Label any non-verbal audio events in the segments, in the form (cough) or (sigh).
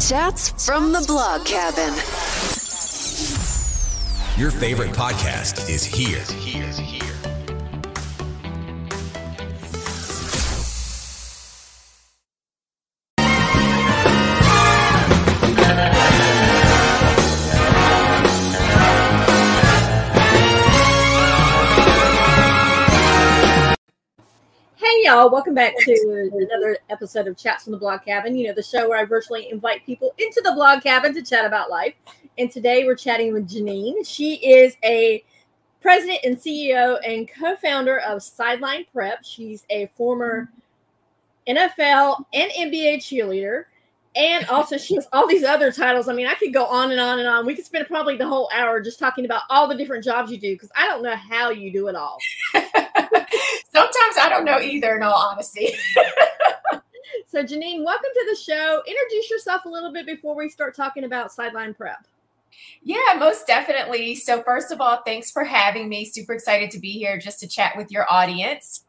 Chats from the blog cabin. Your favorite podcast is here. Y'all, welcome back to another episode of Chats from the Blog Cabin. You know, the show where I virtually invite people into the blog cabin to chat about life. And today we're chatting with GeNienne. She is a president and CEO and co-founder of Sideline Prep. She's a former NFL and NBA cheerleader. And also she has all these other titles. I mean, I could go on and on and on. We could spend probably the whole hour just talking about all the different jobs you do because I don't know how you do it all. (laughs) Sometimes I don't know either, in all honesty. (laughs) So, GeNienne, welcome to the show. Introduce yourself a little bit before we start talking about sideline prep. yeah, most definitely. So, first of all, thanks for having me. Super excited to be here just to chat with your audience.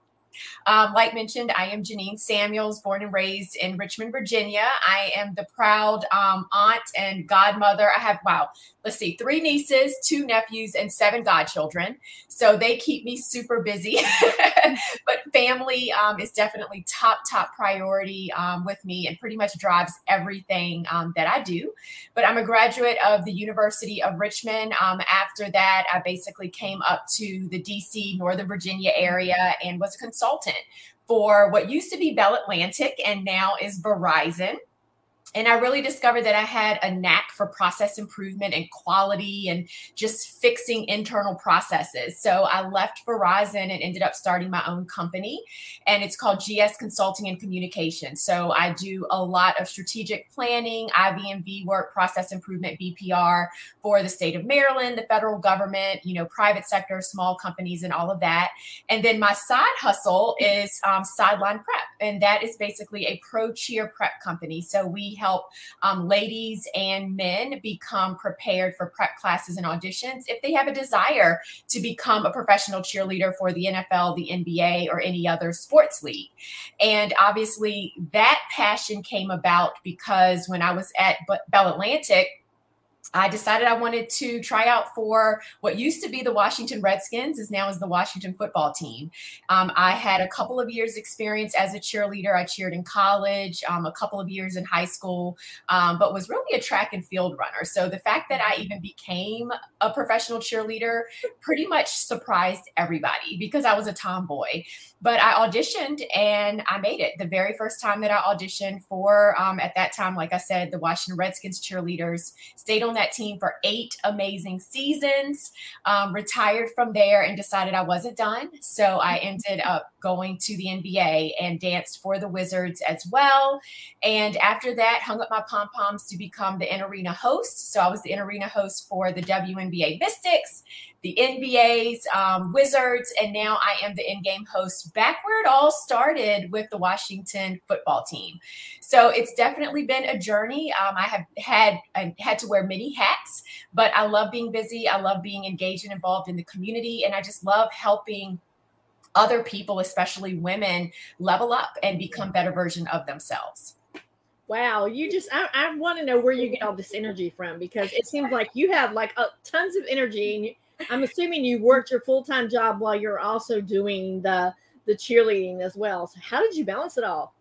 Um, like mentioned, I am GeNienne Samuels, born and raised in Richmond, Virginia. I am the proud um, aunt and godmother. I have, wow, let's see, three nieces, two nephews, and seven godchildren. So they keep me super busy. (laughs) but family um, is definitely top, top priority um, with me and pretty much drives everything um, that I do. But I'm a graduate of the University of Richmond. Um, after that, I basically came up to the DC, Northern Virginia area and was a consultant for what used to be Bell Atlantic and now is Verizon and I really discovered that I had a knack for process improvement and quality and just fixing internal processes. So I left Verizon and ended up starting my own company, and it's called GS Consulting and Communication. So I do a lot of strategic planning, IV&V work, process improvement, BPR for the state of Maryland, the federal government, you know, private sector, small companies, and all of that. And then my side hustle is um, Sideline Prep, and that is basically a pro cheer prep company. So we help um, ladies and men become prepared for prep classes and auditions if they have a desire to become a professional cheerleader for the NFL, the NBA, or any other sports league. And obviously, that passion came about because when I was at Bell Atlantic, I decided I wanted to try out for what used to be the Washington Redskins, is now is the Washington football team. Um, I had a couple of years experience as a cheerleader. I cheered in college, um, a couple of years in high school, um, but was really a track and field runner. So the fact that I even became a professional cheerleader pretty much surprised everybody because I was a tomboy. But I auditioned and I made it the very first time that I auditioned for, um, at that time, like I said, the Washington Redskins cheerleaders. Stayed on that team for eight amazing seasons, um, retired from there and decided I wasn't done. So I ended up going to the NBA and danced for the Wizards as well. And after that, hung up my pom poms to become the in arena host. So I was the in arena host for the WNBA Mystics the NBA's um, Wizards, and now I am the in-game host. Back where it all started with the Washington football team, so it's definitely been a journey. Um, I have had I had to wear many hats, but I love being busy. I love being engaged and involved in the community, and I just love helping other people, especially women, level up and become better version of themselves. Wow, you just I, I want to know where you get all this energy from because it seems like you have like a, tons of energy and I'm assuming you worked your full time job while you're also doing the the cheerleading as well. So how did you balance it all?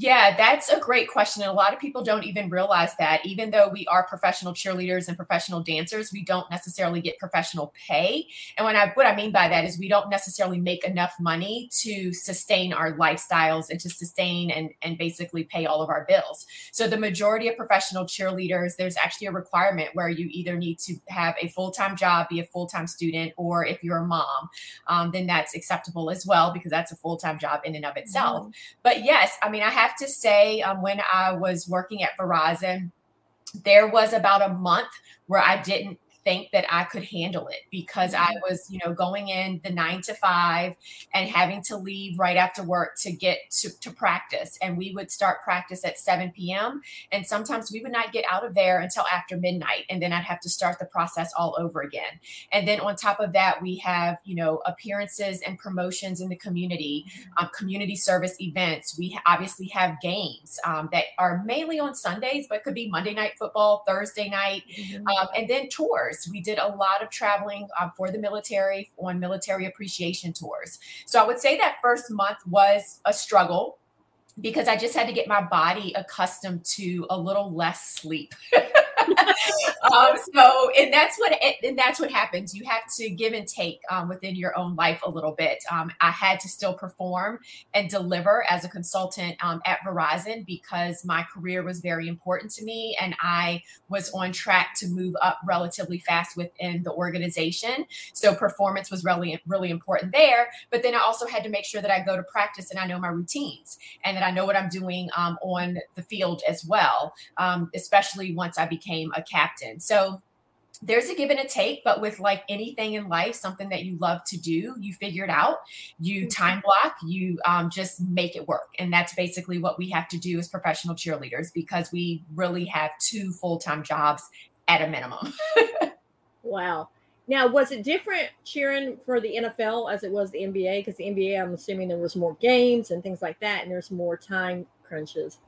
Yeah, that's a great question. And a lot of people don't even realize that even though we are professional cheerleaders and professional dancers, we don't necessarily get professional pay. And when I what I mean by that is we don't necessarily make enough money to sustain our lifestyles and to sustain and, and basically pay all of our bills. So the majority of professional cheerleaders, there's actually a requirement where you either need to have a full-time job, be a full-time student, or if you're a mom, um, then that's acceptable as well because that's a full-time job in and of itself. Mm-hmm. But yes, I mean, I have to say, um, when I was working at Verizon, there was about a month where I didn't think that I could handle it because I mm-hmm. was, you know, going in the nine to five and having to leave right after work to get to, to practice. And we would start practice at 7 p.m. And sometimes we would not get out of there until after midnight. And then I'd have to start the process all over again. And then on top of that, we have, you know, appearances and promotions in the community, mm-hmm. um, community service events. We obviously have games um, that are mainly on Sundays, but could be Monday night football, Thursday night, mm-hmm. um, and then tours. We did a lot of traveling um, for the military on military appreciation tours. So I would say that first month was a struggle because I just had to get my body accustomed to a little less sleep. (laughs) (laughs) um, so, and that's what and that's what happens. You have to give and take um, within your own life a little bit. Um, I had to still perform and deliver as a consultant um, at Verizon because my career was very important to me, and I was on track to move up relatively fast within the organization. So, performance was really really important there. But then I also had to make sure that I go to practice and I know my routines and that I know what I'm doing um, on the field as well. Um, especially once I became became a captain. So there's a give and a take, but with like anything in life, something that you love to do, you figure it out, you mm-hmm. time block, you um, just make it work. And that's basically what we have to do as professional cheerleaders because we really have two full time jobs at a minimum. (laughs) wow. Now, was it different cheering for the NFL as it was the NBA? Because the NBA, I'm assuming there was more games and things like that, and there's more time crunches.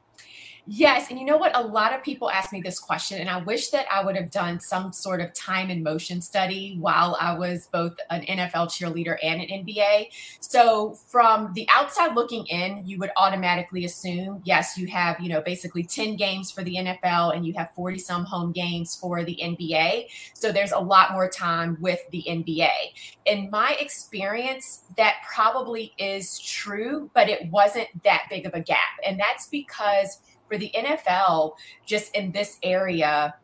Yes. And you know what? A lot of people ask me this question, and I wish that I would have done some sort of time and motion study while I was both an NFL cheerleader and an NBA. So, from the outside looking in, you would automatically assume yes, you have, you know, basically 10 games for the NFL and you have 40 some home games for the NBA. So, there's a lot more time with the NBA. In my experience, that probably is true, but it wasn't that big of a gap. And that's because for the NFL, just in this area,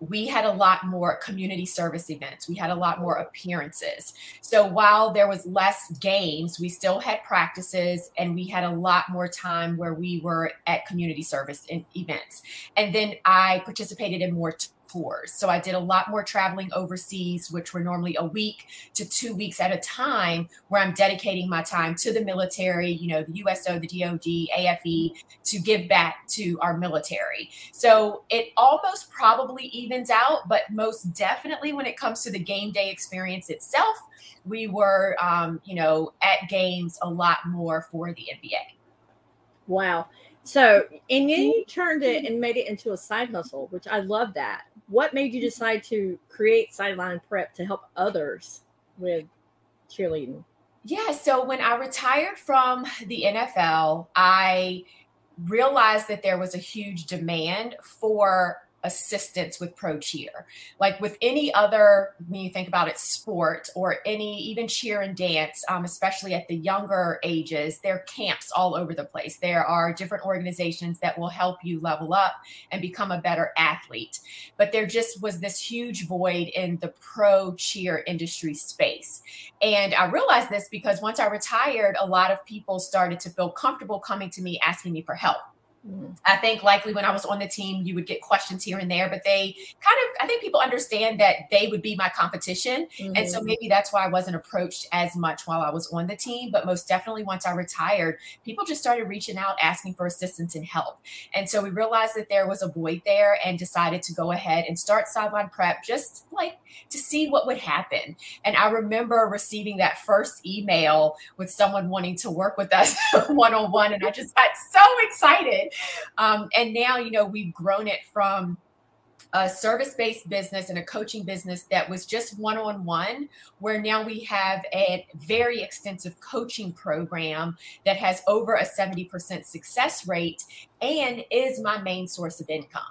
we had a lot more community service events. We had a lot more appearances. So while there was less games, we still had practices and we had a lot more time where we were at community service events. And then I participated in more tours. So I did a lot more traveling overseas, which were normally a week to two weeks at a time, where I'm dedicating my time to the military, you know, the USO, the DOD, AFE, to give back to our military. So it almost probably evens out, but most definitely when it comes to the game day experience itself, we were, um, you know, at games a lot more for the NBA. Wow. So, and then you turned it and made it into a side hustle, which I love that what made you mm-hmm. decide to create sideline prep to help others with cheerleading? Yeah, so when I retired from the NFL, I realized that there was a huge demand for assistance with pro cheer. Like with any other, when you think about it, sport or any even cheer and dance, um, especially at the younger ages, there are camps all over the place. There are different organizations that will help you level up and become a better athlete. But there just was this huge void in the pro cheer industry space. And I realized this because once I retired, a lot of people started to feel comfortable coming to me asking me for help. I think likely when I was on the team, you would get questions here and there, but they kind of, I think people understand that they would be my competition. Mm-hmm. And so mm-hmm. maybe that's why I wasn't approached as much while I was on the team. But most definitely once I retired, people just started reaching out, asking for assistance and help. And so we realized that there was a void there and decided to go ahead and start sideline prep just like to see what would happen. And I remember receiving that first email with someone wanting to work with us one on one. And I just got so excited um, and now, you know, we've grown it from a service based business and a coaching business that was just one on one, where now we have a very extensive coaching program that has over a 70% success rate and is my main source of income.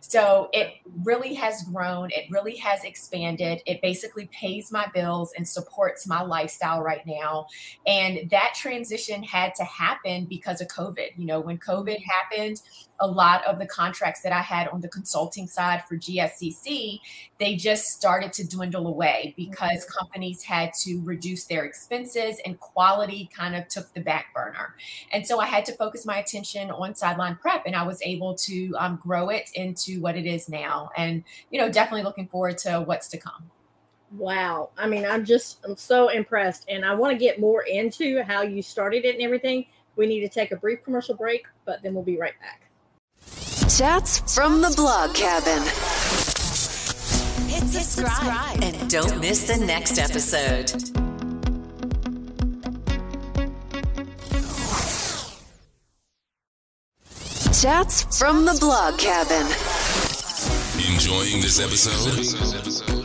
So it really has grown. It really has expanded. It basically pays my bills and supports my lifestyle right now. And that transition had to happen because of COVID. You know, when COVID happened, a lot of the contracts that I had on the consulting side for GSCC, they just started to dwindle away because mm-hmm. companies had to reduce their expenses and quality kind of took the back burner. And so I had to focus my attention on sideline prep and I was able to um, grow it into what it is now. And, you know, definitely looking forward to what's to come. Wow. I mean, I'm just I'm so impressed and I want to get more into how you started it and everything. We need to take a brief commercial break, but then we'll be right back. Chats from the blog cabin. Hit subscribe and don't miss the next episode. Chats from the blog cabin. Enjoying this episode?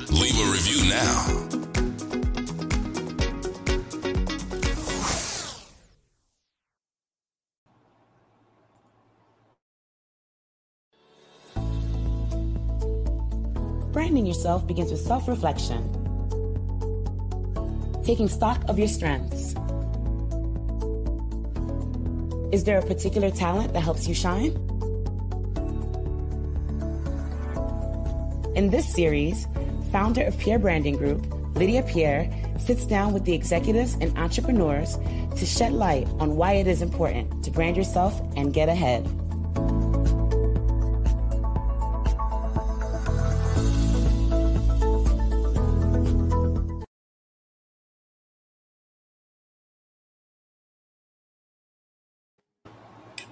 Leave a review now. Branding yourself begins with self reflection, taking stock of your strengths. Is there a particular talent that helps you shine? In this series, founder of Pierre Branding Group, Lydia Pierre, sits down with the executives and entrepreneurs to shed light on why it is important to brand yourself and get ahead.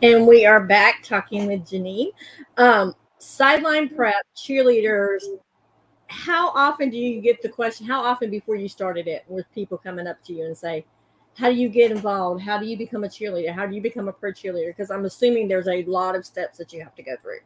And we are back talking with GeNienne. Um, sideline prep, cheerleaders. How often do you get the question? How often before you started it, with people coming up to you and say, "How do you get involved? How do you become a cheerleader? How do you become a pro cheerleader?" Because I'm assuming there's a lot of steps that you have to go through.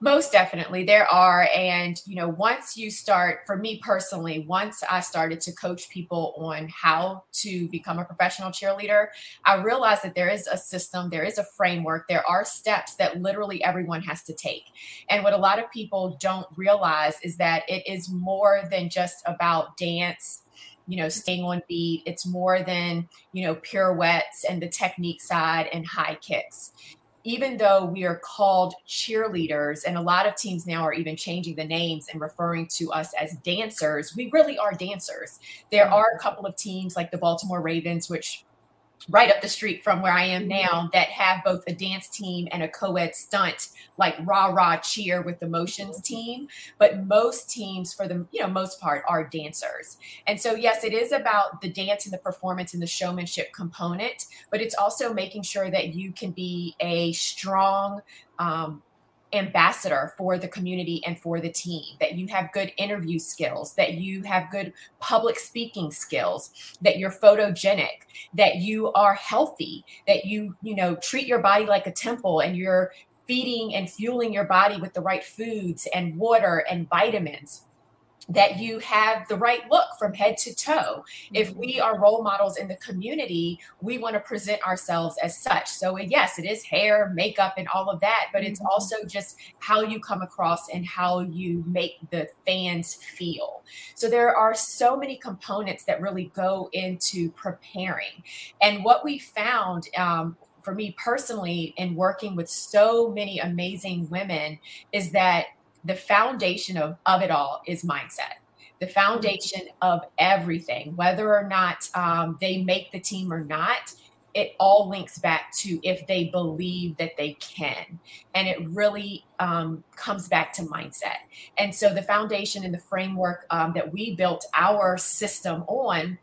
Most definitely, there are. And, you know, once you start, for me personally, once I started to coach people on how to become a professional cheerleader, I realized that there is a system, there is a framework, there are steps that literally everyone has to take. And what a lot of people don't realize is that it is more than just about dance you know, staying on beat. It's more than, you know, pirouettes and the technique side and high kicks even though we are called cheerleaders, and a lot of teams now are even changing the names and referring to us as dancers, we really are dancers. There mm-hmm. are a couple of teams like the Baltimore Ravens, which right up the street from where I am now that have both a dance team and a co-ed stunt like rah rah cheer with the motions team. But most teams for the you know most part are dancers. And so yes it is about the dance and the performance and the showmanship component but it's also making sure that you can be a strong um, ambassador for the community and for the team, that you have good interview skills, that you have good public speaking skills, that you're photogenic, that you are healthy, that you, you know, treat your body like a temple and you're feeding and fueling your body with the right foods and water and vitamins that you have the right look from head to toe. If mm-hmm. we are role models in the community, we want to present ourselves as such. So, yes, it is hair, makeup, and all of that, but it's mm-hmm. also just how you come across and how you make the fans feel. So, there are so many components that really go into preparing. And what we found um, for me personally in working with so many amazing women is that the foundation of, of it all is mindset. The foundation of everything whether or not um, they make the team or not it all links back to if they believe that they can. And it really um, comes back to mindset. And so the foundation and the framework um, that we built our system on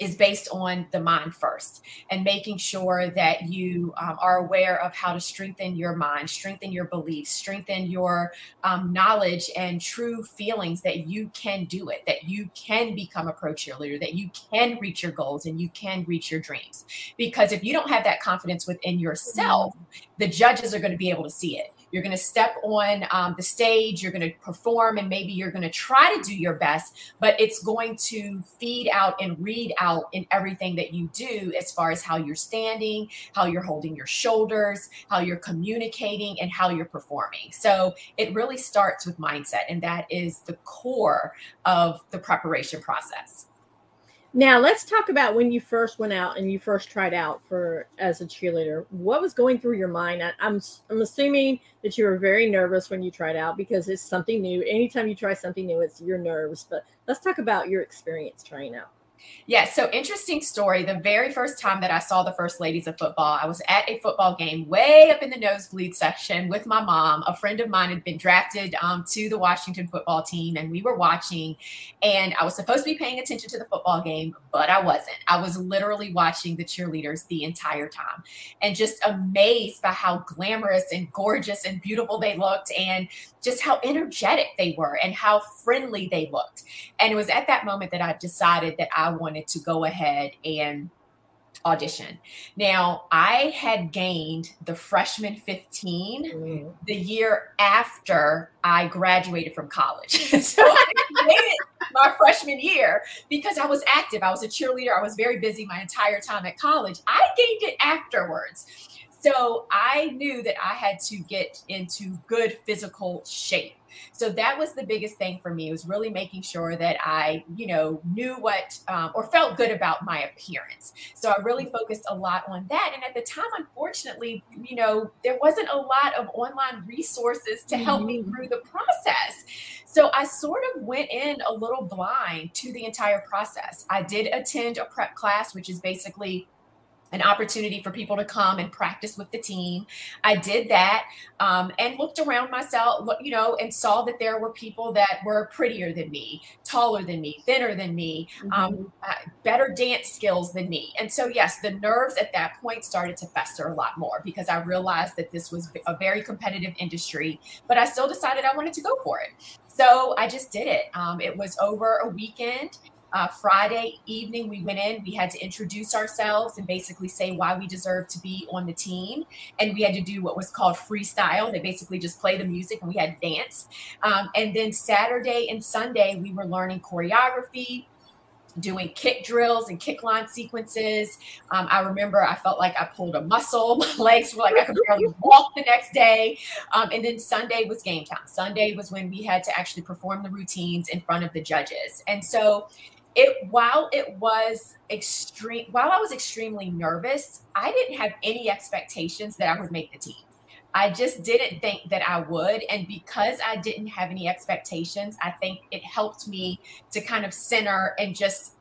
is based on the mind first and making sure that you um, are aware of how to strengthen your mind, strengthen your beliefs, strengthen your um, knowledge and true feelings that you can do it, that you can become a pro cheerleader, that you can reach your goals and you can reach your dreams. Because if you don't have that confidence within yourself, the judges are going to be able to see it. You're going to step on um, the stage, you're going to perform, and maybe you're going to try to do your best, but it's going to feed out and read out in everything that you do as far as how you're standing, how you're holding your shoulders, how you're communicating, and how you're performing. So it really starts with mindset, and that is the core of the preparation process. Now let's talk about when you first went out and you first tried out for as a cheerleader. What was going through your mind? I, I'm I'm assuming that you were very nervous when you tried out because it's something new. Anytime you try something new, it's your nerves. But let's talk about your experience trying out. Yeah, so interesting story. The very first time that I saw the First Ladies of Football, I was at a football game way up in the nosebleed section with my mom. A friend of mine had been drafted um, to the Washington football team, and we were watching. And I was supposed to be paying attention to the football game, but I wasn't. I was literally watching the cheerleaders the entire time and just amazed by how glamorous and gorgeous and beautiful they looked, and just how energetic they were and how friendly they looked. And it was at that moment that I decided that I wanted to go ahead and audition. Now, I had gained the freshman 15 mm-hmm. the year after I graduated from college. (laughs) so I (laughs) made my freshman year because I was active. I was a cheerleader. I was very busy my entire time at college. I gained it afterwards. So I knew that I had to get into good physical shape. So that was the biggest thing for me. It was really making sure that I, you know, knew what um, or felt good about my appearance. So I really focused a lot on that. And at the time, unfortunately, you know, there wasn't a lot of online resources to help me mm-hmm. through the process. So I sort of went in a little blind to the entire process. I did attend a prep class, which is basically an opportunity for people to come and practice with the team. I did that um, and looked around myself, you know, and saw that there were people that were prettier than me, taller than me, thinner than me, um, mm-hmm. um, uh, better dance skills than me. And so, yes, the nerves at that point started to fester a lot more because I realized that this was a very competitive industry, but I still decided I wanted to go for it. So I just did it. Um, it was over a weekend. Uh, Friday evening, we went in. We had to introduce ourselves and basically say why we deserved to be on the team. And we had to do what was called freestyle. They basically just play the music and we had dance. Um, and then Saturday and Sunday, we were learning choreography, doing kick drills and kick line sequences. Um, I remember I felt like I pulled a muscle. (laughs) My legs were like I could barely (laughs) walk the next day. Um, and then Sunday was game time. Sunday was when we had to actually perform the routines in front of the judges. And so it while it was extreme while I was extremely nervous, I didn't have any expectations that I would make the team. I just didn't think that I would. And because I didn't have any expectations, I think it helped me to kind of center and just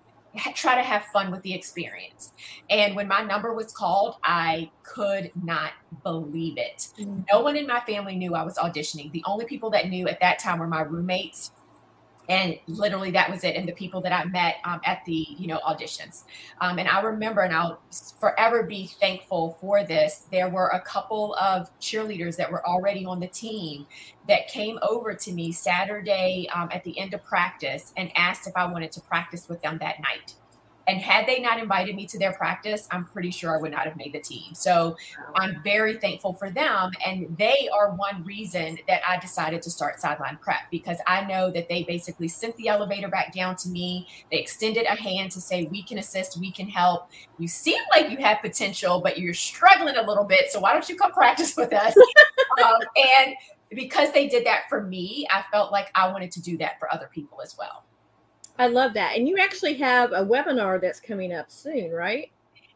try to have fun with the experience. And when my number was called, I could not believe it. Mm-hmm. No one in my family knew I was auditioning. The only people that knew at that time were my roommates and literally that was it. And the people that i met um, at the you know auditions. Um, and i remember and i'll forever be thankful for this. There were a couple of cheerleaders that were already on the team that came over to me saturday um, at the end of practice and asked if i wanted to practice with them that night and had they not invited me to their practice, I'm pretty sure I would not have made the team. So I'm very thankful for them. And they are one reason that I decided to start Sideline Prep because I know that they basically sent the elevator back down to me. They extended a hand to say, we can assist, we can help. You seem like you have potential, but you're struggling a little bit. So why don't you come practice with us? (laughs) um, and because they did that for me, I felt like I wanted to do that for other people as well. I love that. And you actually have a webinar that's coming up soon, right?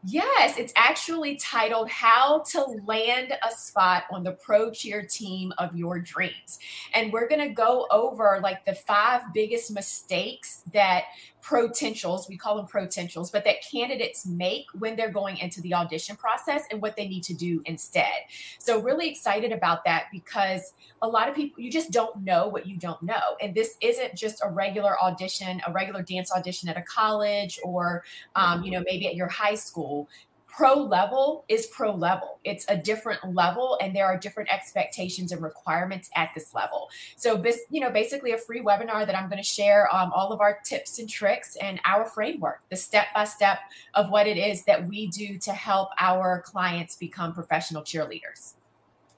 Yes, it's actually titled How to Land a Spot on the Pro Cheer Team of Your Dreams. And we're going to go over like the five biggest mistakes that potentials, we call them potentials, but that candidates make when they're going into the audition process and what they need to do instead. So, really excited about that because a lot of people, you just don't know what you don't know. And this isn't just a regular audition, a regular dance audition at a college or, um, you know, maybe at your high school pro level is pro level. It's a different level, and there are different expectations and requirements at this level. So, this, you know, basically a free webinar that I'm going to share um, all of our tips and tricks and our framework, the step by step of what it is that we do to help our clients become professional cheerleaders.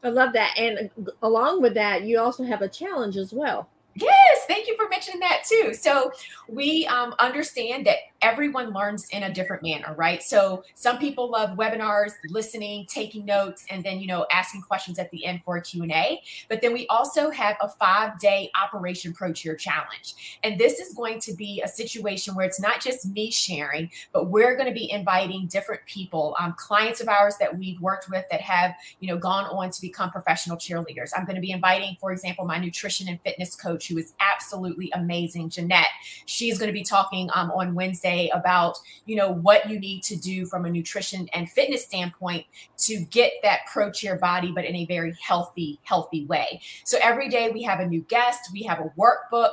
I love that. And along with that, you also have a challenge as well. Yes, thank you for mentioning that too. So we um, understand that everyone learns in a different manner, right? So some people love webinars, listening, taking notes, and then you know asking questions at the end for a Q&A. But then we also have a five-day Operation Pro Cheer Challenge. And this is going to be a situation where it's not just me sharing, but we're going to be inviting different people, um, clients of ours that we've worked with that have, you know, gone on to become professional cheerleaders. I'm going to be inviting, for example, my nutrition and fitness coach, who is absolutely amazing, Jeanette. She's going to be talking um, on Wednesday day about, you know, what you need to do from a nutrition and fitness standpoint to get that pro cheer body, but in a very healthy, healthy way. So every day we have a new guest, we have a workbook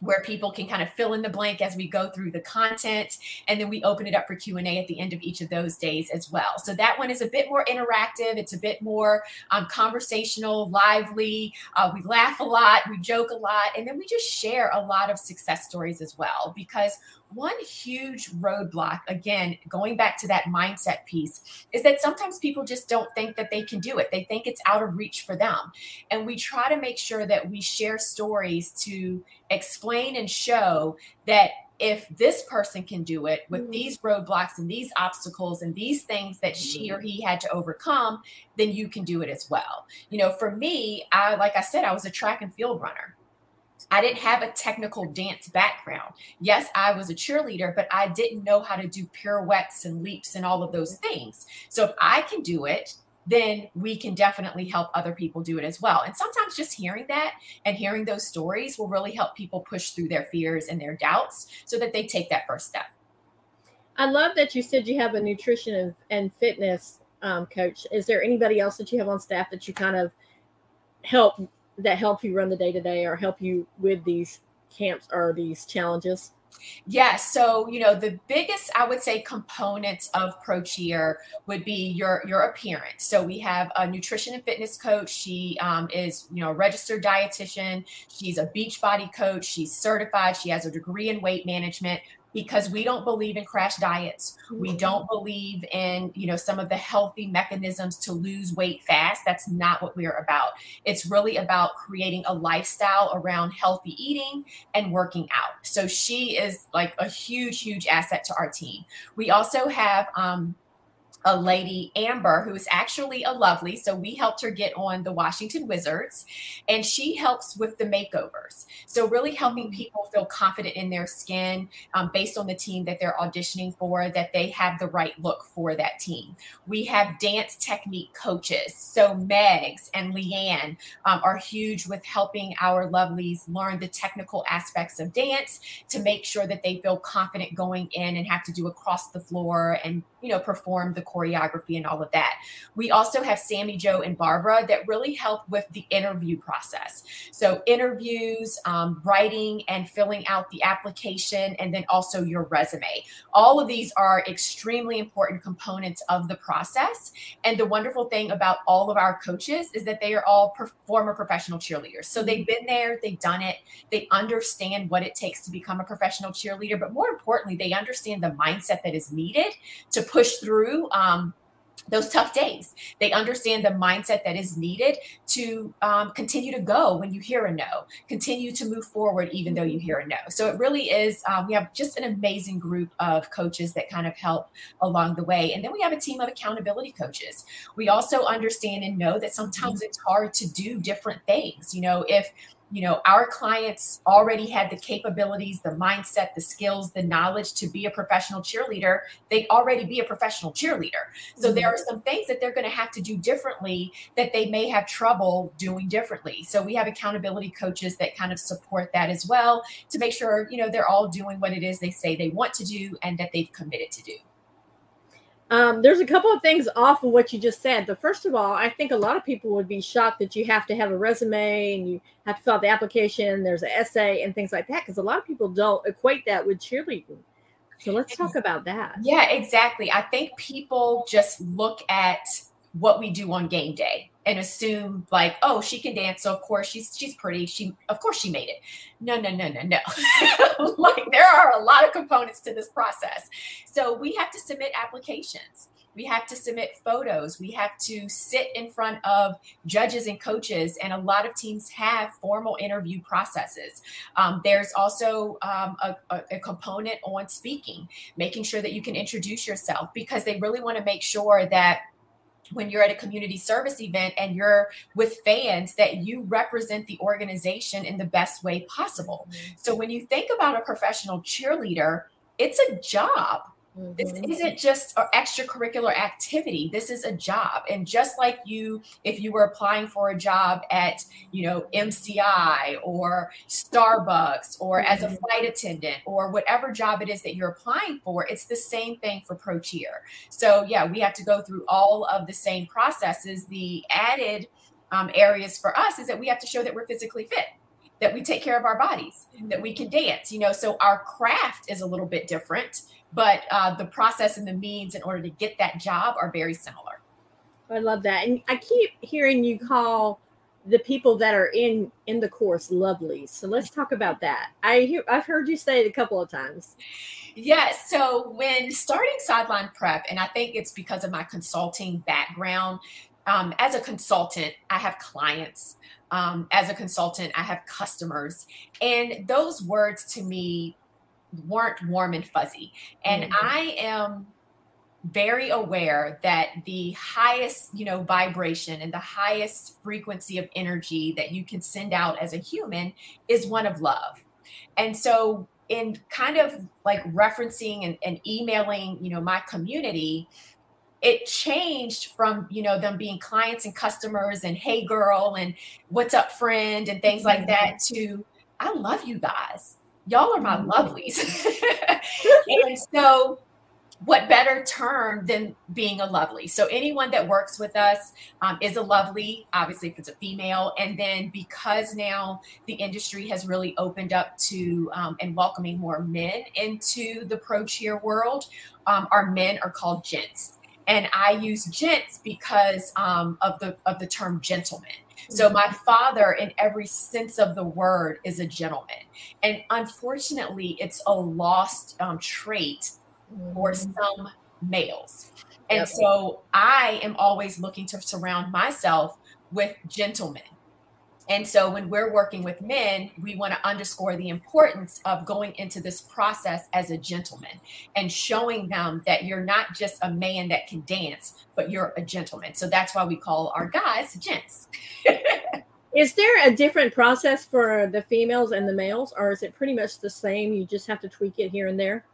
where people can kind of fill in the blank as we go through the content and then we open it up for q&a at the end of each of those days as well so that one is a bit more interactive it's a bit more um, conversational lively uh, we laugh a lot we joke a lot and then we just share a lot of success stories as well because one huge roadblock again going back to that mindset piece is that sometimes people just don't think that they can do it they think it's out of reach for them and we try to make sure that we share stories to explain and show that if this person can do it with mm-hmm. these roadblocks and these obstacles and these things that she or mm-hmm. he had to overcome then you can do it as well you know for me i like i said i was a track and field runner I didn't have a technical dance background. Yes, I was a cheerleader, but I didn't know how to do pirouettes and leaps and all of those things. So if I can do it, then we can definitely help other people do it as well. And sometimes just hearing that and hearing those stories will really help people push through their fears and their doubts so that they take that first step. I love that you said you have a nutrition and, fitness um, coach. Is there anybody else that you have on staff that you kind of help that help you run the day to day or help you with these camps or these challenges? Yeah, so you know the biggest I would say components of Pro Cheer would be your your appearance. So we have a nutrition and fitness coach. She um, is you know a registered dietitian. She's a Beachbody coach. She's certified. She has a degree in weight management because we don't believe in crash diets. We mm-hmm. don't believe in, you know, some of the healthy mechanisms to lose weight fast. That's not what we're about. It's really about creating a lifestyle around healthy eating and working out. So she is like a huge, huge asset to our team. We also have um, a lady, Amber, who is actually a lovely. So we helped her get on the Washington Wizards, and she helps with the makeovers. So really helping mm-hmm. people feel confident in their skin um, based on the team that they're auditioning for, that they have the right look for that team. We have dance technique coaches. So Megs and Leanne um, are huge with helping our lovelies learn the technical aspects of dance to make sure that they feel confident going in and have to do across the floor and you know perform the choreography and all of that. We also have Sammy Joe and Barbara that really help with the interview process. So interviews, um, writing and filling out the application, and then also your resume. All of these are extremely important components of the process. And the wonderful thing about all of our coaches is that they are all former professional cheerleaders. So they've been there, they've done it, they understand what it takes to become a professional cheerleader, but more importantly, they understand the mindset that is needed to push through um, those tough days. They understand the mindset that is needed to um, continue to go when you hear a no, continue to move forward even though you hear a no. So it really is, um, we have just an amazing group of coaches that kind of help along the way. And then we have a team of accountability coaches. We also understand and know that sometimes it's hard to do different things. You know, if you know our clients already had the capabilities the mindset the skills the knowledge to be a professional cheerleader. They already be a professional cheerleader. So mm-hmm. there are some things that they're going to have to do differently that they may have trouble doing differently. So we have accountability coaches that kind of support that as well to make sure you know they're all doing what it is they say they want to do and that they've committed to do um, there's a couple of things off of what you just said. The first of all, I think a lot of people would be shocked that you have to have a resume and you have to fill out the application. There's an essay and things like that because a lot of people don't equate that with cheerleading. So let's talk about that. Yeah, exactly. I think people just look at what we do on game day and assume like oh she can dance so of course she's she's pretty. She of course she made it. No no no no no. (laughs) Like there are a lot of components to this process. So we have to submit applications. We have to submit photos. We have to sit in front of judges and coaches and a lot of teams have formal interview processes. Um, there's also um, a, a, a component on speaking making sure that you can introduce yourself because they really want to make sure that when you're at a community service event and you're with fans that you represent the organization in the best way possible. Mm-hmm. So when you think about a professional cheerleader, it's a job. This Mhm. isn't just an extracurricular activity. This is a job. And just like you, if you were applying for a job at, you know, MCI or Starbucks or as a Mhm. flight attendant or whatever job it is that you're applying for, it's the same thing for Pro Cheer. So, yeah, we have to go through all of the same processes. The added um, areas for us is that we have to show that we're physically fit, that we take care of our bodies, that we can dance, you know, so our craft is a little bit different, but uh, the process and the means in order to get that job are very similar. I love that. And I keep hearing you call the people that are in in the course lovely. So let's talk about that. I hear I've heard you say it a couple of times. Yes. So when starting Sideline Prep, and I think it's because of my consulting background, um, as a consultant, I have clients. Um, as a consultant, I have customers. And those words to me weren't warm and fuzzy. And Mhm. I am very aware that the highest you know vibration and the highest frequency of energy that you can send out as a human is one of love and so in kind of like referencing and, and emailing you know my community it changed from you know them being clients and customers and hey girl and what's up friend and things like that to i love you guys y'all are my lovelies. (laughs) And so what better term than being a lovely? So anyone that works with us um, is a lovely obviously if it's a female. And then because now the industry has really opened up to um, and welcoming more men into the pro cheer world um, our men are called gents. And i use gents because um, of the of the term gentleman so my father in every sense of the word is a gentleman and unfortunately it's a lost um, trait for some males. And Yep. so I am always looking to surround myself with gentlemen. And so when we're working with men, we want to underscore the importance of going into this process as a gentleman and showing them that you're not just a man that can dance, but you're a gentleman. So that's why we call our guys gents. (laughs) Is there a different process for the females and the males, or is it pretty much the same? You just have to tweak it here and there.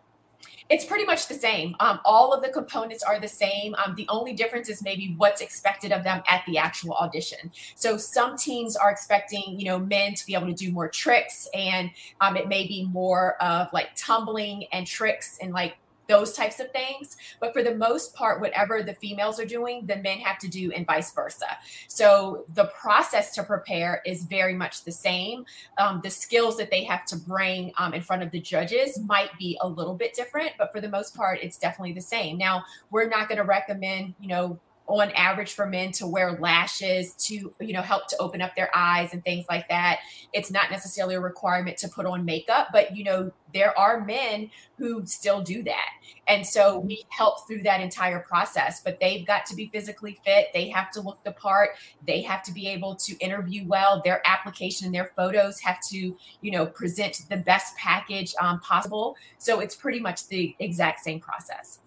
It's pretty much the same. Um, all of the components are the same. Um, the only difference is maybe what's expected of them at the actual audition. So some teams are expecting, you know, men to be able to do more tricks, and um, it may be more of like tumbling and tricks and like those types of things. But for the most part, whatever the females are doing, the men have to do, and vice versa. So the process to prepare is very much the same. Um, the skills that they have to bring um, in front of the judges might be a little bit different, but for the most part, it's definitely the same. Now, we're not going to recommend, you know, on average for men to wear lashes to you know help to open up their eyes and things like that. It's not necessarily a requirement to put on makeup but you know there are men who still do that. And so we help through that entire process but they've got to be physically fit. They have to look the part. They have to be able to interview well. Their application and their photos have to you know present the best package um, possible. So it's pretty much the exact same process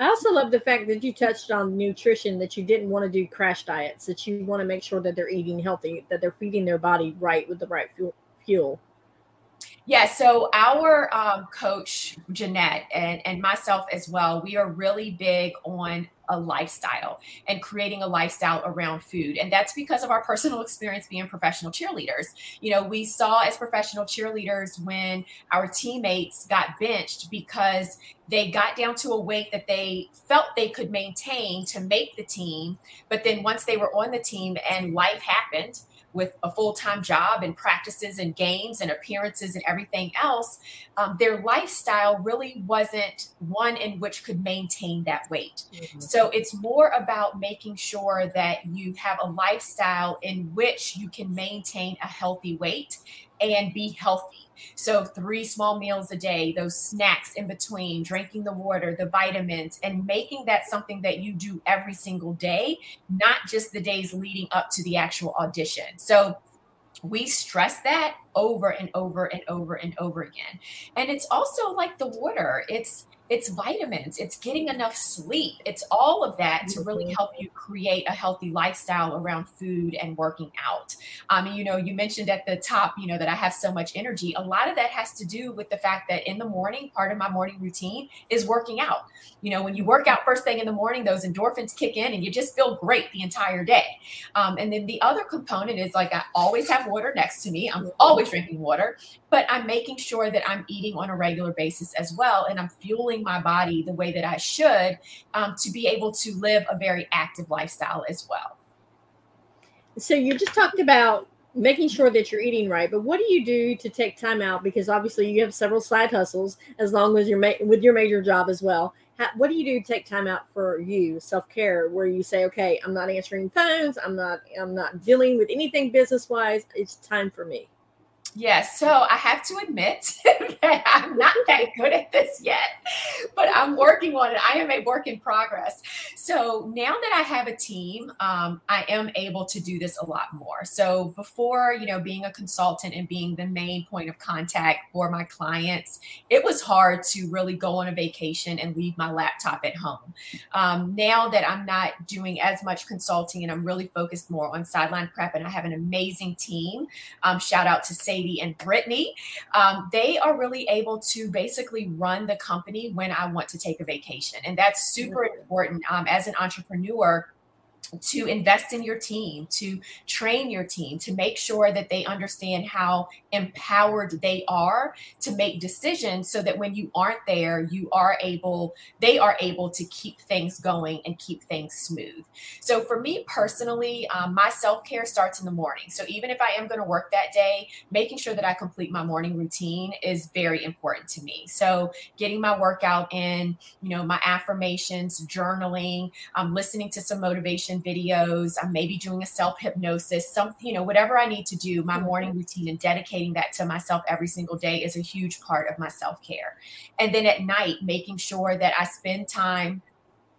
I also love the fact that you touched on nutrition, that you didn't want to do crash diets, that you want to make sure that they're eating healthy, that they're feeding their body right with the right fuel. Yeah, so our um, coach Jeanette and, and myself as well, we are really big on a lifestyle and creating a lifestyle around food. And that's because of our personal experience being professional cheerleaders. You know, we saw as professional cheerleaders when our teammates got benched because they got down to a weight that they felt they could maintain to make the team. But then once they were on the team and life happened, with a full time job and practices and games and appearances and everything else, um, their lifestyle really wasn't one in which could maintain that weight. So it's more about making sure that you have a lifestyle in which you can maintain a healthy weight and be healthy. So, three small meals a day, those snacks in between, drinking the water, the vitamins, and making that something that you do every single day, not just the days leading up to the actual audition. So, we stress that over and over and over and over again. And it's also like the water. It's it's vitamins, it's getting enough sleep, it's all of that to really Mhm. help you create a healthy lifestyle around food and working out. Um, you know, you mentioned at the top, you know, that I have so much energy. A lot of that has to do with the fact that in the morning, part of my morning routine is working out. You know, when you work out first thing in the morning, those endorphins kick in and you just feel great the entire day. Um, and then the other component is like I always have water next to me. I'm always drinking water, but I'm making sure that I'm eating on a regular basis as well. And I'm fueling my body the way that I should um, to be able to live a very active lifestyle as well. So you just talked about making sure that you're eating right, but what do you do to take time out? Because obviously you have several side hustles, as long as you're ma- with your major job as well. How, what do you do to take time out for you, self care, where you say, okay, I'm not answering phones, I'm not, I'm not dealing with anything business wise. It's time for me. Yes, so I have to admit (laughs) that I'm not that good at this yet, but I'm working on it. I am a work in progress. So now that I have a team, um, I am able to do this a lot more. So before, you know, being a consultant and being the main point of contact for my clients, it was hard to really go on a vacation and leave my laptop at home. Um, now that I'm not doing as much consulting and I'm really focused more on sideline prep, and I have an amazing team. Um, shout out to Sadie and Brittany. Um, they are really able to basically run the company when I want to take a vacation. And that's super important um, as an entrepreneur to invest in your team, to train your team, to make sure that they understand how empowered they are to make decisions so that when you aren't there, you are able, they are able to keep things going and keep things smooth. So for me personally, um, my self care starts in the morning. So even if I am going to work that day, making sure that I complete my morning routine is very important to me. So getting my workout in, you know, my affirmations, journaling, um, listening to some motivation videos, I'm maybe doing a self hypnosis, some, you know, whatever I need to do, my morning routine and dedicating that to myself every single day is a huge part of my self care. And then at night, making sure that I spend time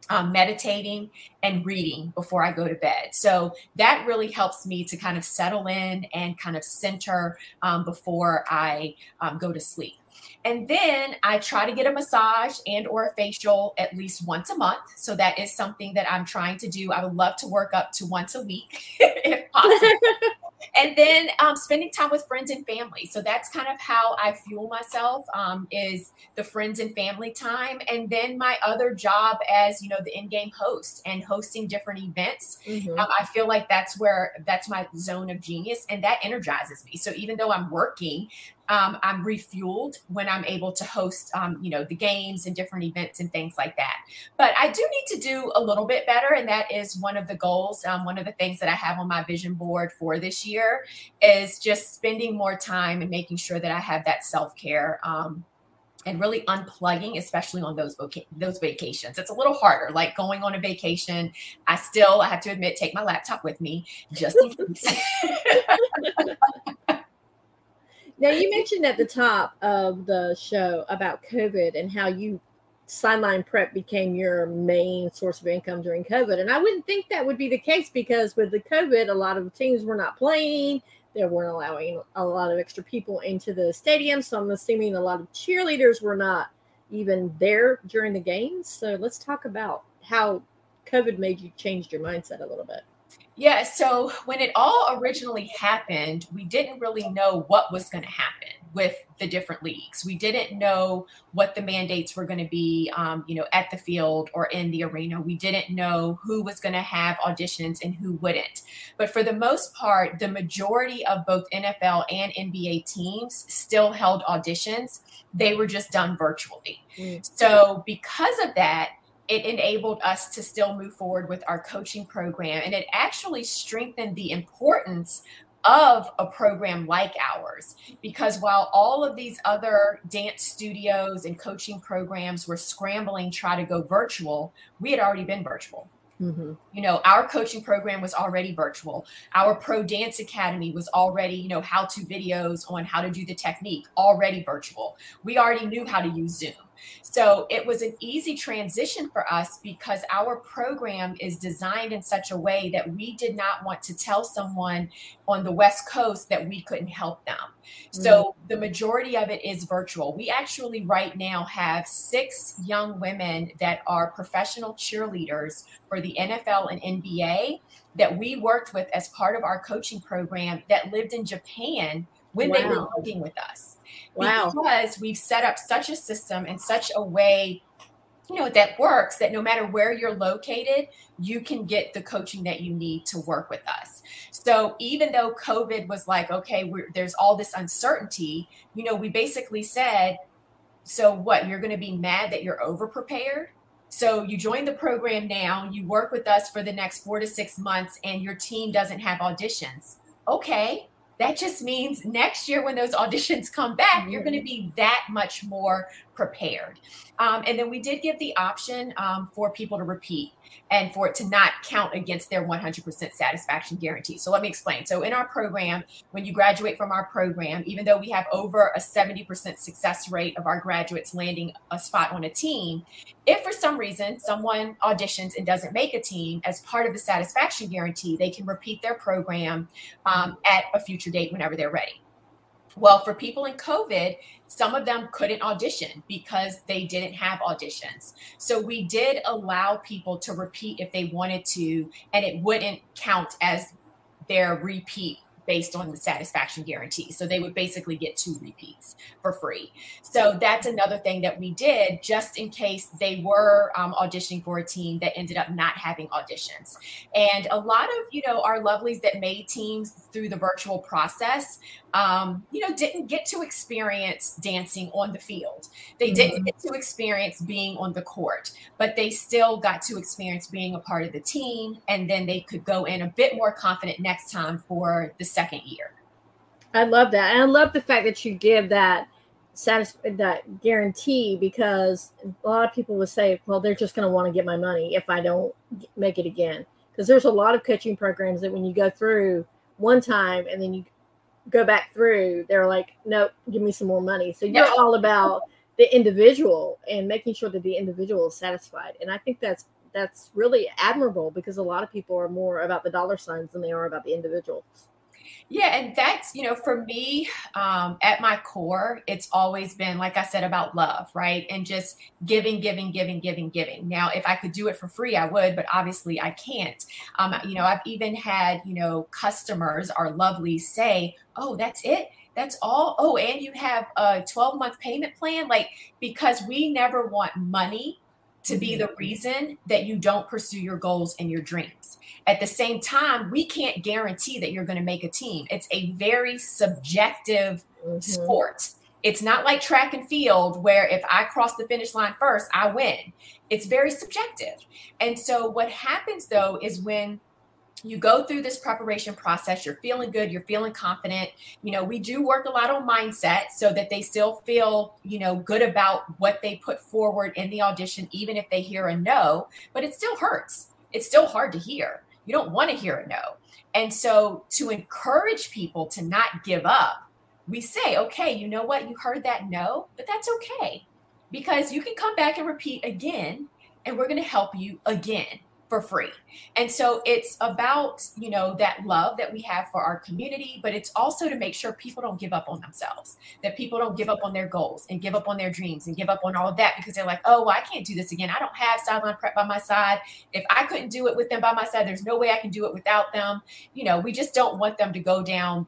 um, meditating and reading before I go to bed. So that really helps me to kind of settle in and kind of center um, before I um, go to sleep. And then I try to get a massage and or a facial at least once a month. So that is something that I'm trying to do. I would love to work up to once a week (laughs) if possible. (laughs) and then um, spending time with friends and family. So that's kind of how I fuel myself um, is the friends and family time. And then my other job as, you know, the in-game host and hosting different events. Mhm. Um, I feel like that's where that's my zone of genius and that energizes me. So even though I'm working, um, I'm refueled when I'm able to host, um, you know, the games and different events and things like that. But I do need to do a little bit better, and that is one of the goals. Um, one of the things that I have on my vision board for this year is just spending more time and making sure that I have that self care. Um, and really unplugging, especially on those voca- those vacations. It's a little harder. Like going on a vacation, I still, I have to admit, take my laptop with me just in case. (laughs) Now you mentioned at the top of the show about COVID and how you sideline prep became your main source of income during COVID. And I wouldn't think that would be the case because with the COVID, a lot of teams were not playing. They weren't allowing a lot of extra people into the stadium. So I'm assuming a lot of cheerleaders were not even there during the games. So let's talk about how COVID made you change your mindset a little bit. Yeah, so when it all originally happened, we didn't really know what was going to happen with the different leagues. We didn't know what the mandates were going to be, um, you know, at the field or in the arena. We didn't know who was going to have auditions and who wouldn't. But for the most part, the majority of both NFL and NBA teams still held auditions. They were just done virtually. Mm. So because of that, it enabled us to still move forward with our coaching program and it actually strengthened the importance of a program like ours. Because while all of these other dance studios and coaching programs were scrambling to try to go virtual we had already been virtual. Mm-hmm. you know our coaching program was already virtual. Our pro dance academy was already you know how to videos on how to do the technique already virtual. We already knew how to use zoom So it was an easy transition for us because our program is designed in such a way that we did not want to tell someone on the West Coast that we couldn't help them. Mm-hmm. So the majority of it is virtual. We actually, right now, have six young women that are professional cheerleaders for the NFL and NBA that we worked with as part of our coaching program that lived in Japan when wow. they were working with us. Wow. Because we've set up such a system in such a way you know that works that no matter where you're located you can get the coaching that you need to work with us. So even though covid was like okay there's all this uncertainty you know we basically said so what you're going to be mad that you're over prepared so you join the program now you work with us for the next four to six months and your team doesn't have auditions. Okay that just means next year when those auditions come back, you're going to mm-hmm. be that much more prepared. Um, and then we did give the option um, for people to repeat and for it to not count against their 100% satisfaction guarantee. So let me explain. So in our program, when you graduate from our program, even though we have over a 70% success rate of our graduates landing a spot on a team, if for some reason someone auditions and doesn't make a team, as part of the satisfaction guarantee, they can repeat their program um, at a future date whenever they're ready. Well, for people in COVID, some of them couldn't audition because they didn't have auditions. So we did allow people to repeat if they wanted to, and it wouldn't count as their repeat based on the satisfaction guarantee. So they would basically get two repeats for free. So that's another thing that we did just in case they were um, auditioning for a team that ended up not having auditions. And a lot of, you know, our lovelies that made teams through the virtual process, um, you know, didn't get to experience dancing on the field. They mm-hmm. didn't get to experience being on the court, but they still got to experience being a part of the team. And then they could go in a bit more confident next time for the second year. I love that. And I love the fact that you give that satisf- that guarantee because a lot of people would say, well, they're just going to want to get my money if I don't make it again. Because there's a lot of coaching programs that when you go through one time and then you go back through, they're like, nope, give me some more money. So you're all about the individual and making sure that the individual is satisfied. And I think that's that's really admirable because a lot of people are more about the dollar signs than they are about the individuals. Yeah, and that's, you know, for me, um, at my core, it's always been, like I said, about love, right? And just giving, giving, giving, giving, giving. Now, if I could do it for free, I would, but obviously I can't. Um, you know, I've even had, you know, customers, our lovely, say, oh, that's it that's all oh and you have a 12 month payment plan like because we never want money to be the reason that you don't pursue your goals and your dreams. At the same time, we can't guarantee that you're going to make a team. It's a very subjective mm-hmm. sport. It's not like track and field where if I cross the finish line first, I win. It's very subjective. And so what happens though is when you go through this preparation process you're feeling good you're feeling confident. You know we do work a lot on mindset so that they still feel you know good about what they put forward in the audition even if they hear a no but it still hurts. It's still hard to hear. You don't want to hear a no. And so to encourage people to not give up we say okay you know what? You heard that no but that's okay. Because you can come back and repeat again and we're going to help you again for free. And so it's about, you know, that love that we have for our community, but it's also to make sure people don't give up on themselves, that people don't give up on their goals and give up on their dreams and give up on all of that because they're like, oh, well, I can't do this again. I don't have sideline prep by my side. If I couldn't do it with them by my side, there's no way I can do it without them. You know, we just don't want them to go down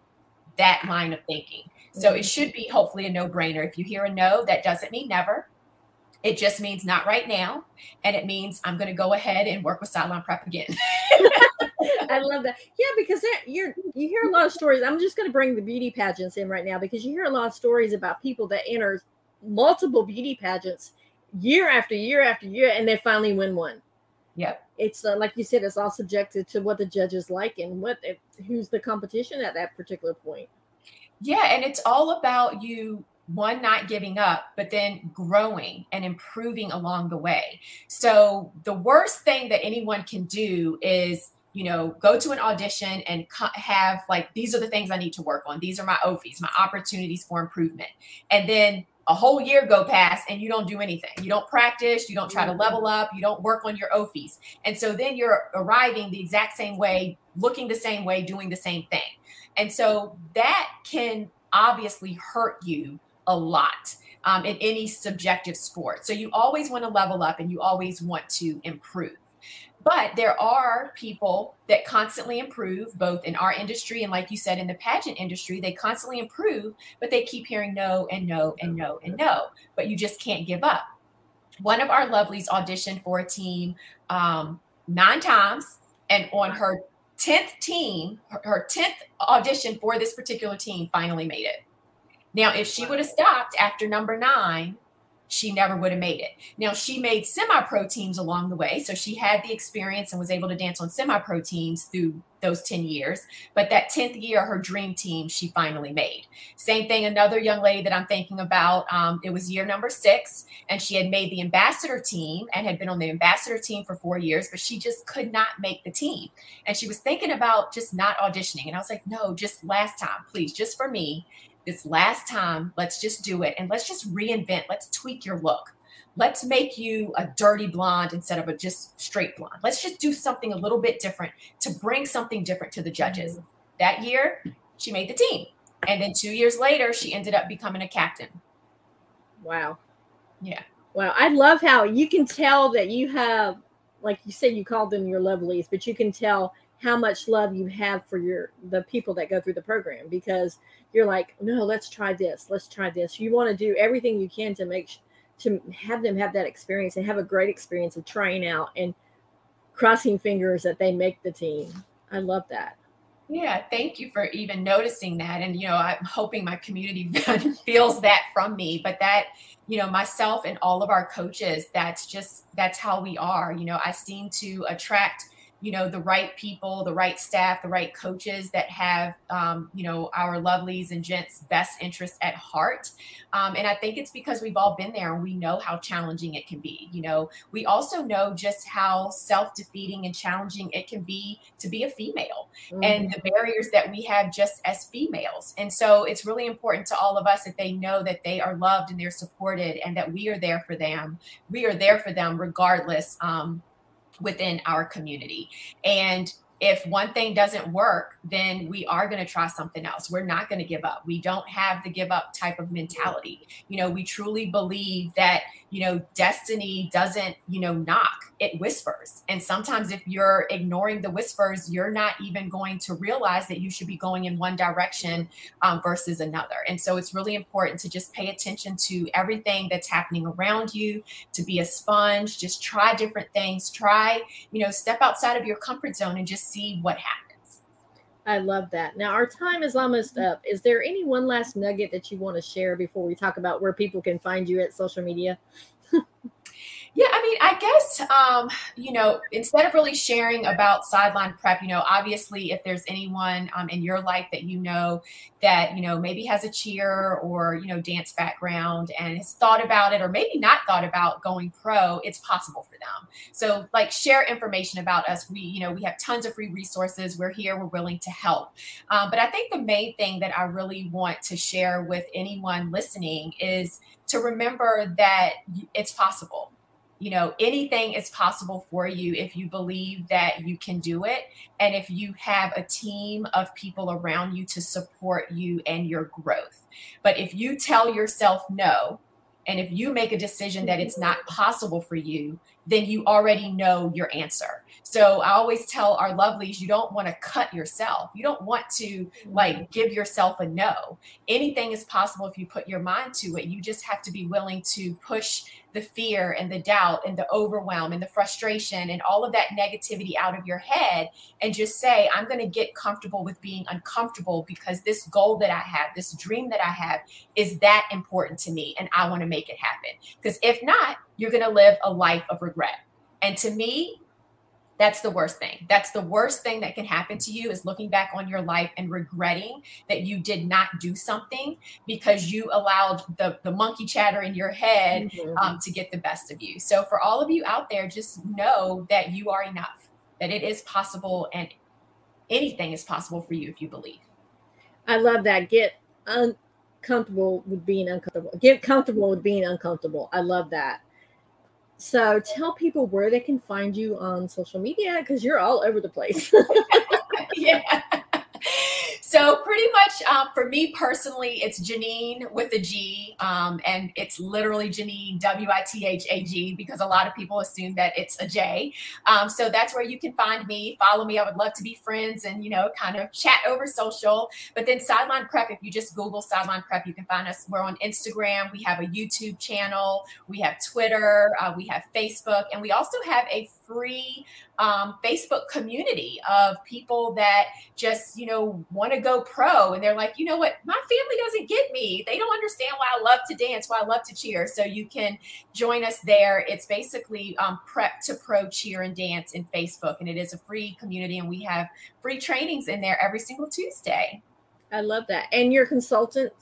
that line of thinking. So it mm-hmm. should be hopefully a no brainer. If you hear a no, that doesn't mean never. It just means not right now. And it means I'm going to go ahead and work with sideline prep again. (laughs) I love that. Yeah, because you're you hear a lot of stories. I'm just going to bring the beauty pageants in right now because you hear a lot of stories about people that enter multiple beauty pageants year after year after year, and they finally win one. Yep. It's uh, like you said, it's all subjected to what the judges like and what who's the competition at that particular point. Yeah, and it's all about you one not giving up but then growing and improving along the way so the worst thing that anyone can do is you know go to an audition and have like these are the things i need to work on these are my OFIs, my opportunities for improvement and then a whole year go past and you don't do anything. You don't practice, you don't try to level up, you don't work on your OFIs. And so then you're arriving the exact same way, looking the same way, doing the same thing. And so that can obviously hurt you a lot um, in any subjective sport. So you always want to level up and you always want to improve. But there are people that constantly improve, both in our industry and, like you said, in the pageant industry, they constantly improve, but they keep hearing no and no and no and no. But you just can't give up. One of our lovelies auditioned for a team um, nine times, and on her 10th team, her- her 10th audition for this particular team, finally made it. Now, if she would have stopped after number nine, she never would have made it. Now, she made semi pro teams along the way. So she had the experience and was able to dance on semi pro teams through those 10 years. But that 10th year, her dream team, she finally made. Same thing, another young lady that I'm thinking about, um, it was year number six, and she had made the ambassador team and had been on the ambassador team for four years, but she just could not make the team. And she was thinking about just not auditioning. And I was like, no, just last time, please, just for me this last time, let's just do it and let's just reinvent. Let's tweak your look. Let's make you a dirty blonde instead of a just straight blonde. Let's just do something a little bit different to bring something different to the judges. Mm-hmm. That year, she made the team. And then two years later, she ended up becoming a captain. Wow. Yeah. Wow. I love how you can tell that you have, like you said, you called them your lovelies, but you can tell how much love you have for your the people that go through the program because you're like, no, let's try this, let's try this. You want to do everything you can to make to have them have that experience and have a great experience of trying out and crossing fingers that they make the team. I love that. Yeah, thank you for even noticing that. And, you know, I'm hoping my community (laughs) feels that from me, but that, you know, myself and all of our coaches, that's just, that's how we are. You know, I seem to attract, you know, the right people, the right staff, the right coaches that have, um, you know, our lovelies and gents' best interest at heart. Um, and I think it's because we've all been there and we know how challenging it can be. You know, we also know just how self defeating and challenging it can be to be a female and the barriers that we have just as females. And so it's really important to all of us that they know that they are loved and they're supported and that we are there for them. We are there for them regardless um, within our community. And if one thing doesn't work, then we are going to try something else. We're not going to give up. We don't have the give up type of mentality. You know, we truly believe that, you know, destiny doesn't, you know, knock, it whispers. And sometimes if you're ignoring the whispers, you're not even going to realize that you should be going in one direction um, versus another. And so it's really important to just pay attention to everything that's happening around you, to be a sponge, just try different things, try, you know, step outside of your comfort zone and just see what happens. I love that. Now, our time is almost up. Is there any one last nugget that you want to share before we talk about where people can find you at social media? (laughs) Yeah, I mean, I guess um, you know, instead of really sharing about sideline prep, you know, obviously, if there's anyone um, in your life that you know that you know maybe has a cheer or you know dance background and has thought about it, or maybe not thought about going pro, it's possible for them. So, like, share information about us. We, you know, we have tons of free resources. We're here. We're willing to help. Um, but I think the main thing that I really want to share with anyone listening is to remember that it's possible you know anything is possible for you if you believe that you can do it. And if you have a team of people around you to support you and your growth. But if you tell yourself no and if you make a decision that it's not possible for you then you already know your answer. So i always tell our lovelies you don't want to cut yourself. You don't want to like mm-hmm. give yourself a no. Anything is possible if you put your mind to it. You just have to be willing to push the fear and the doubt and the overwhelm and the frustration and all of that negativity out of your head and just say, I'm going to get comfortable with being uncomfortable because this goal that I have, this dream that I have is that important to me and I want to make it happen. Because if not, you're going to live a life of regret. And to me, that's the worst thing. That's the worst thing that can happen to you is looking back on your life and regretting that you did not do something because you allowed the, the monkey chatter in your head Mhm. um, to get the best of you. So, for all of you out there, just know that you are enough, that it is possible, and anything is possible for you if you believe. I love that. Get uncomfortable with being uncomfortable. Get comfortable with being uncomfortable. I love that. So tell people where they can find you on social media because you're all over the place. (laughs) yeah. (laughs) So pretty much um, for me personally, it's GeNienne with a G, um, and it's literally GeNienne W I T H A G because a lot of people assume that it's a J. Um, so that's where you can find me. Follow me. I would love to be friends and you know kind of chat over social. But then Sideline Prep, if you just Google Sideline Prep, you can find us. We're on Instagram. We have a YouTube channel. We have Twitter. Uh, we have Facebook, and we also have a free um, Facebook community of people that just, you know, want to go pro. And they're like, you know what? My family doesn't get me. They don't understand why I love to dance, why I love to cheer. So you can join us there. It's basically um, prep to pro cheer and dance in Facebook. And it is a free community. And we have free trainings in there every single Tuesday. I love that. And your consultant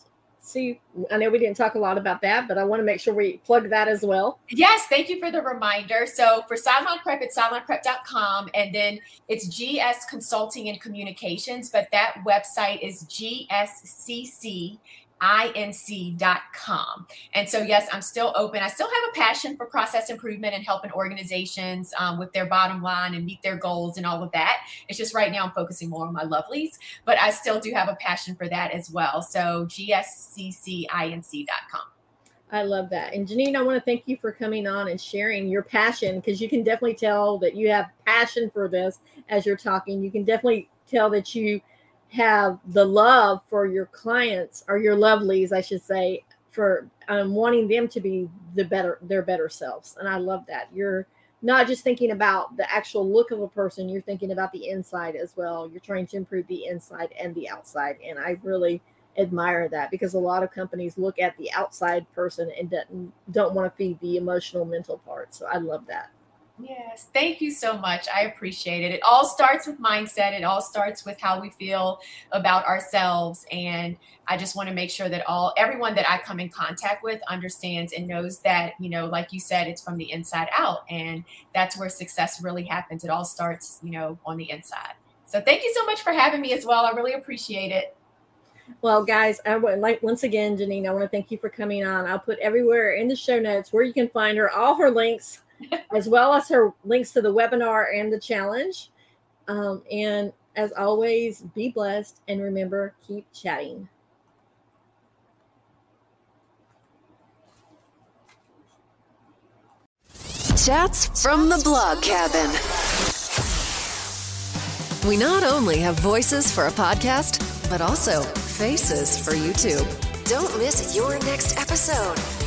see i know we didn't talk a lot about that but i want to make sure we plug that as well. Yes thank you for the reminder. So for sideline prep it's sidelineprep.com and then it's gs consulting and communications but that website is gscc inc.com. And so, yes, I'm still open. I still have a passion for process improvement and helping organizations um, with their bottom line and meet their goals and all of that. It's just right now I'm focusing more on my lovelies, but I still do have a passion for that as well. So, gsccinc.com. I love that. And GeNienne, I want to thank you for coming on and sharing your passion because you can definitely tell that you have passion for this as you're talking. You can definitely tell that you have the love for your clients or your lovelies, I should say, for um, wanting them to be the better, their better selves. And I love that. You're not just thinking about the actual look of a person, you're thinking about the inside as well. You're trying to improve the inside and the outside. And I really admire that because a lot of companies look at the outside person and don't, don't want to feed the emotional, mental part. So I love that. Yes, thank you so much. I appreciate it. It all starts with mindset. It all starts with how we feel about ourselves and I just want to make sure that all everyone that I come in contact with understands and knows that, you know, like you said, it's from the inside out and that's where success really happens. It all starts, you know, on the inside. So thank you so much for having me as well. I really appreciate it. Well, guys, I would like once again, GeNienne, I want to thank you for coming on. I'll put everywhere in the show notes where you can find her, all her links as well as her links to the webinar and the challenge. Um, and as always, be blessed and remember, keep chatting. Chats from the blog cabin. We not only have voices for a podcast, but also faces for YouTube. Don't miss your next episode.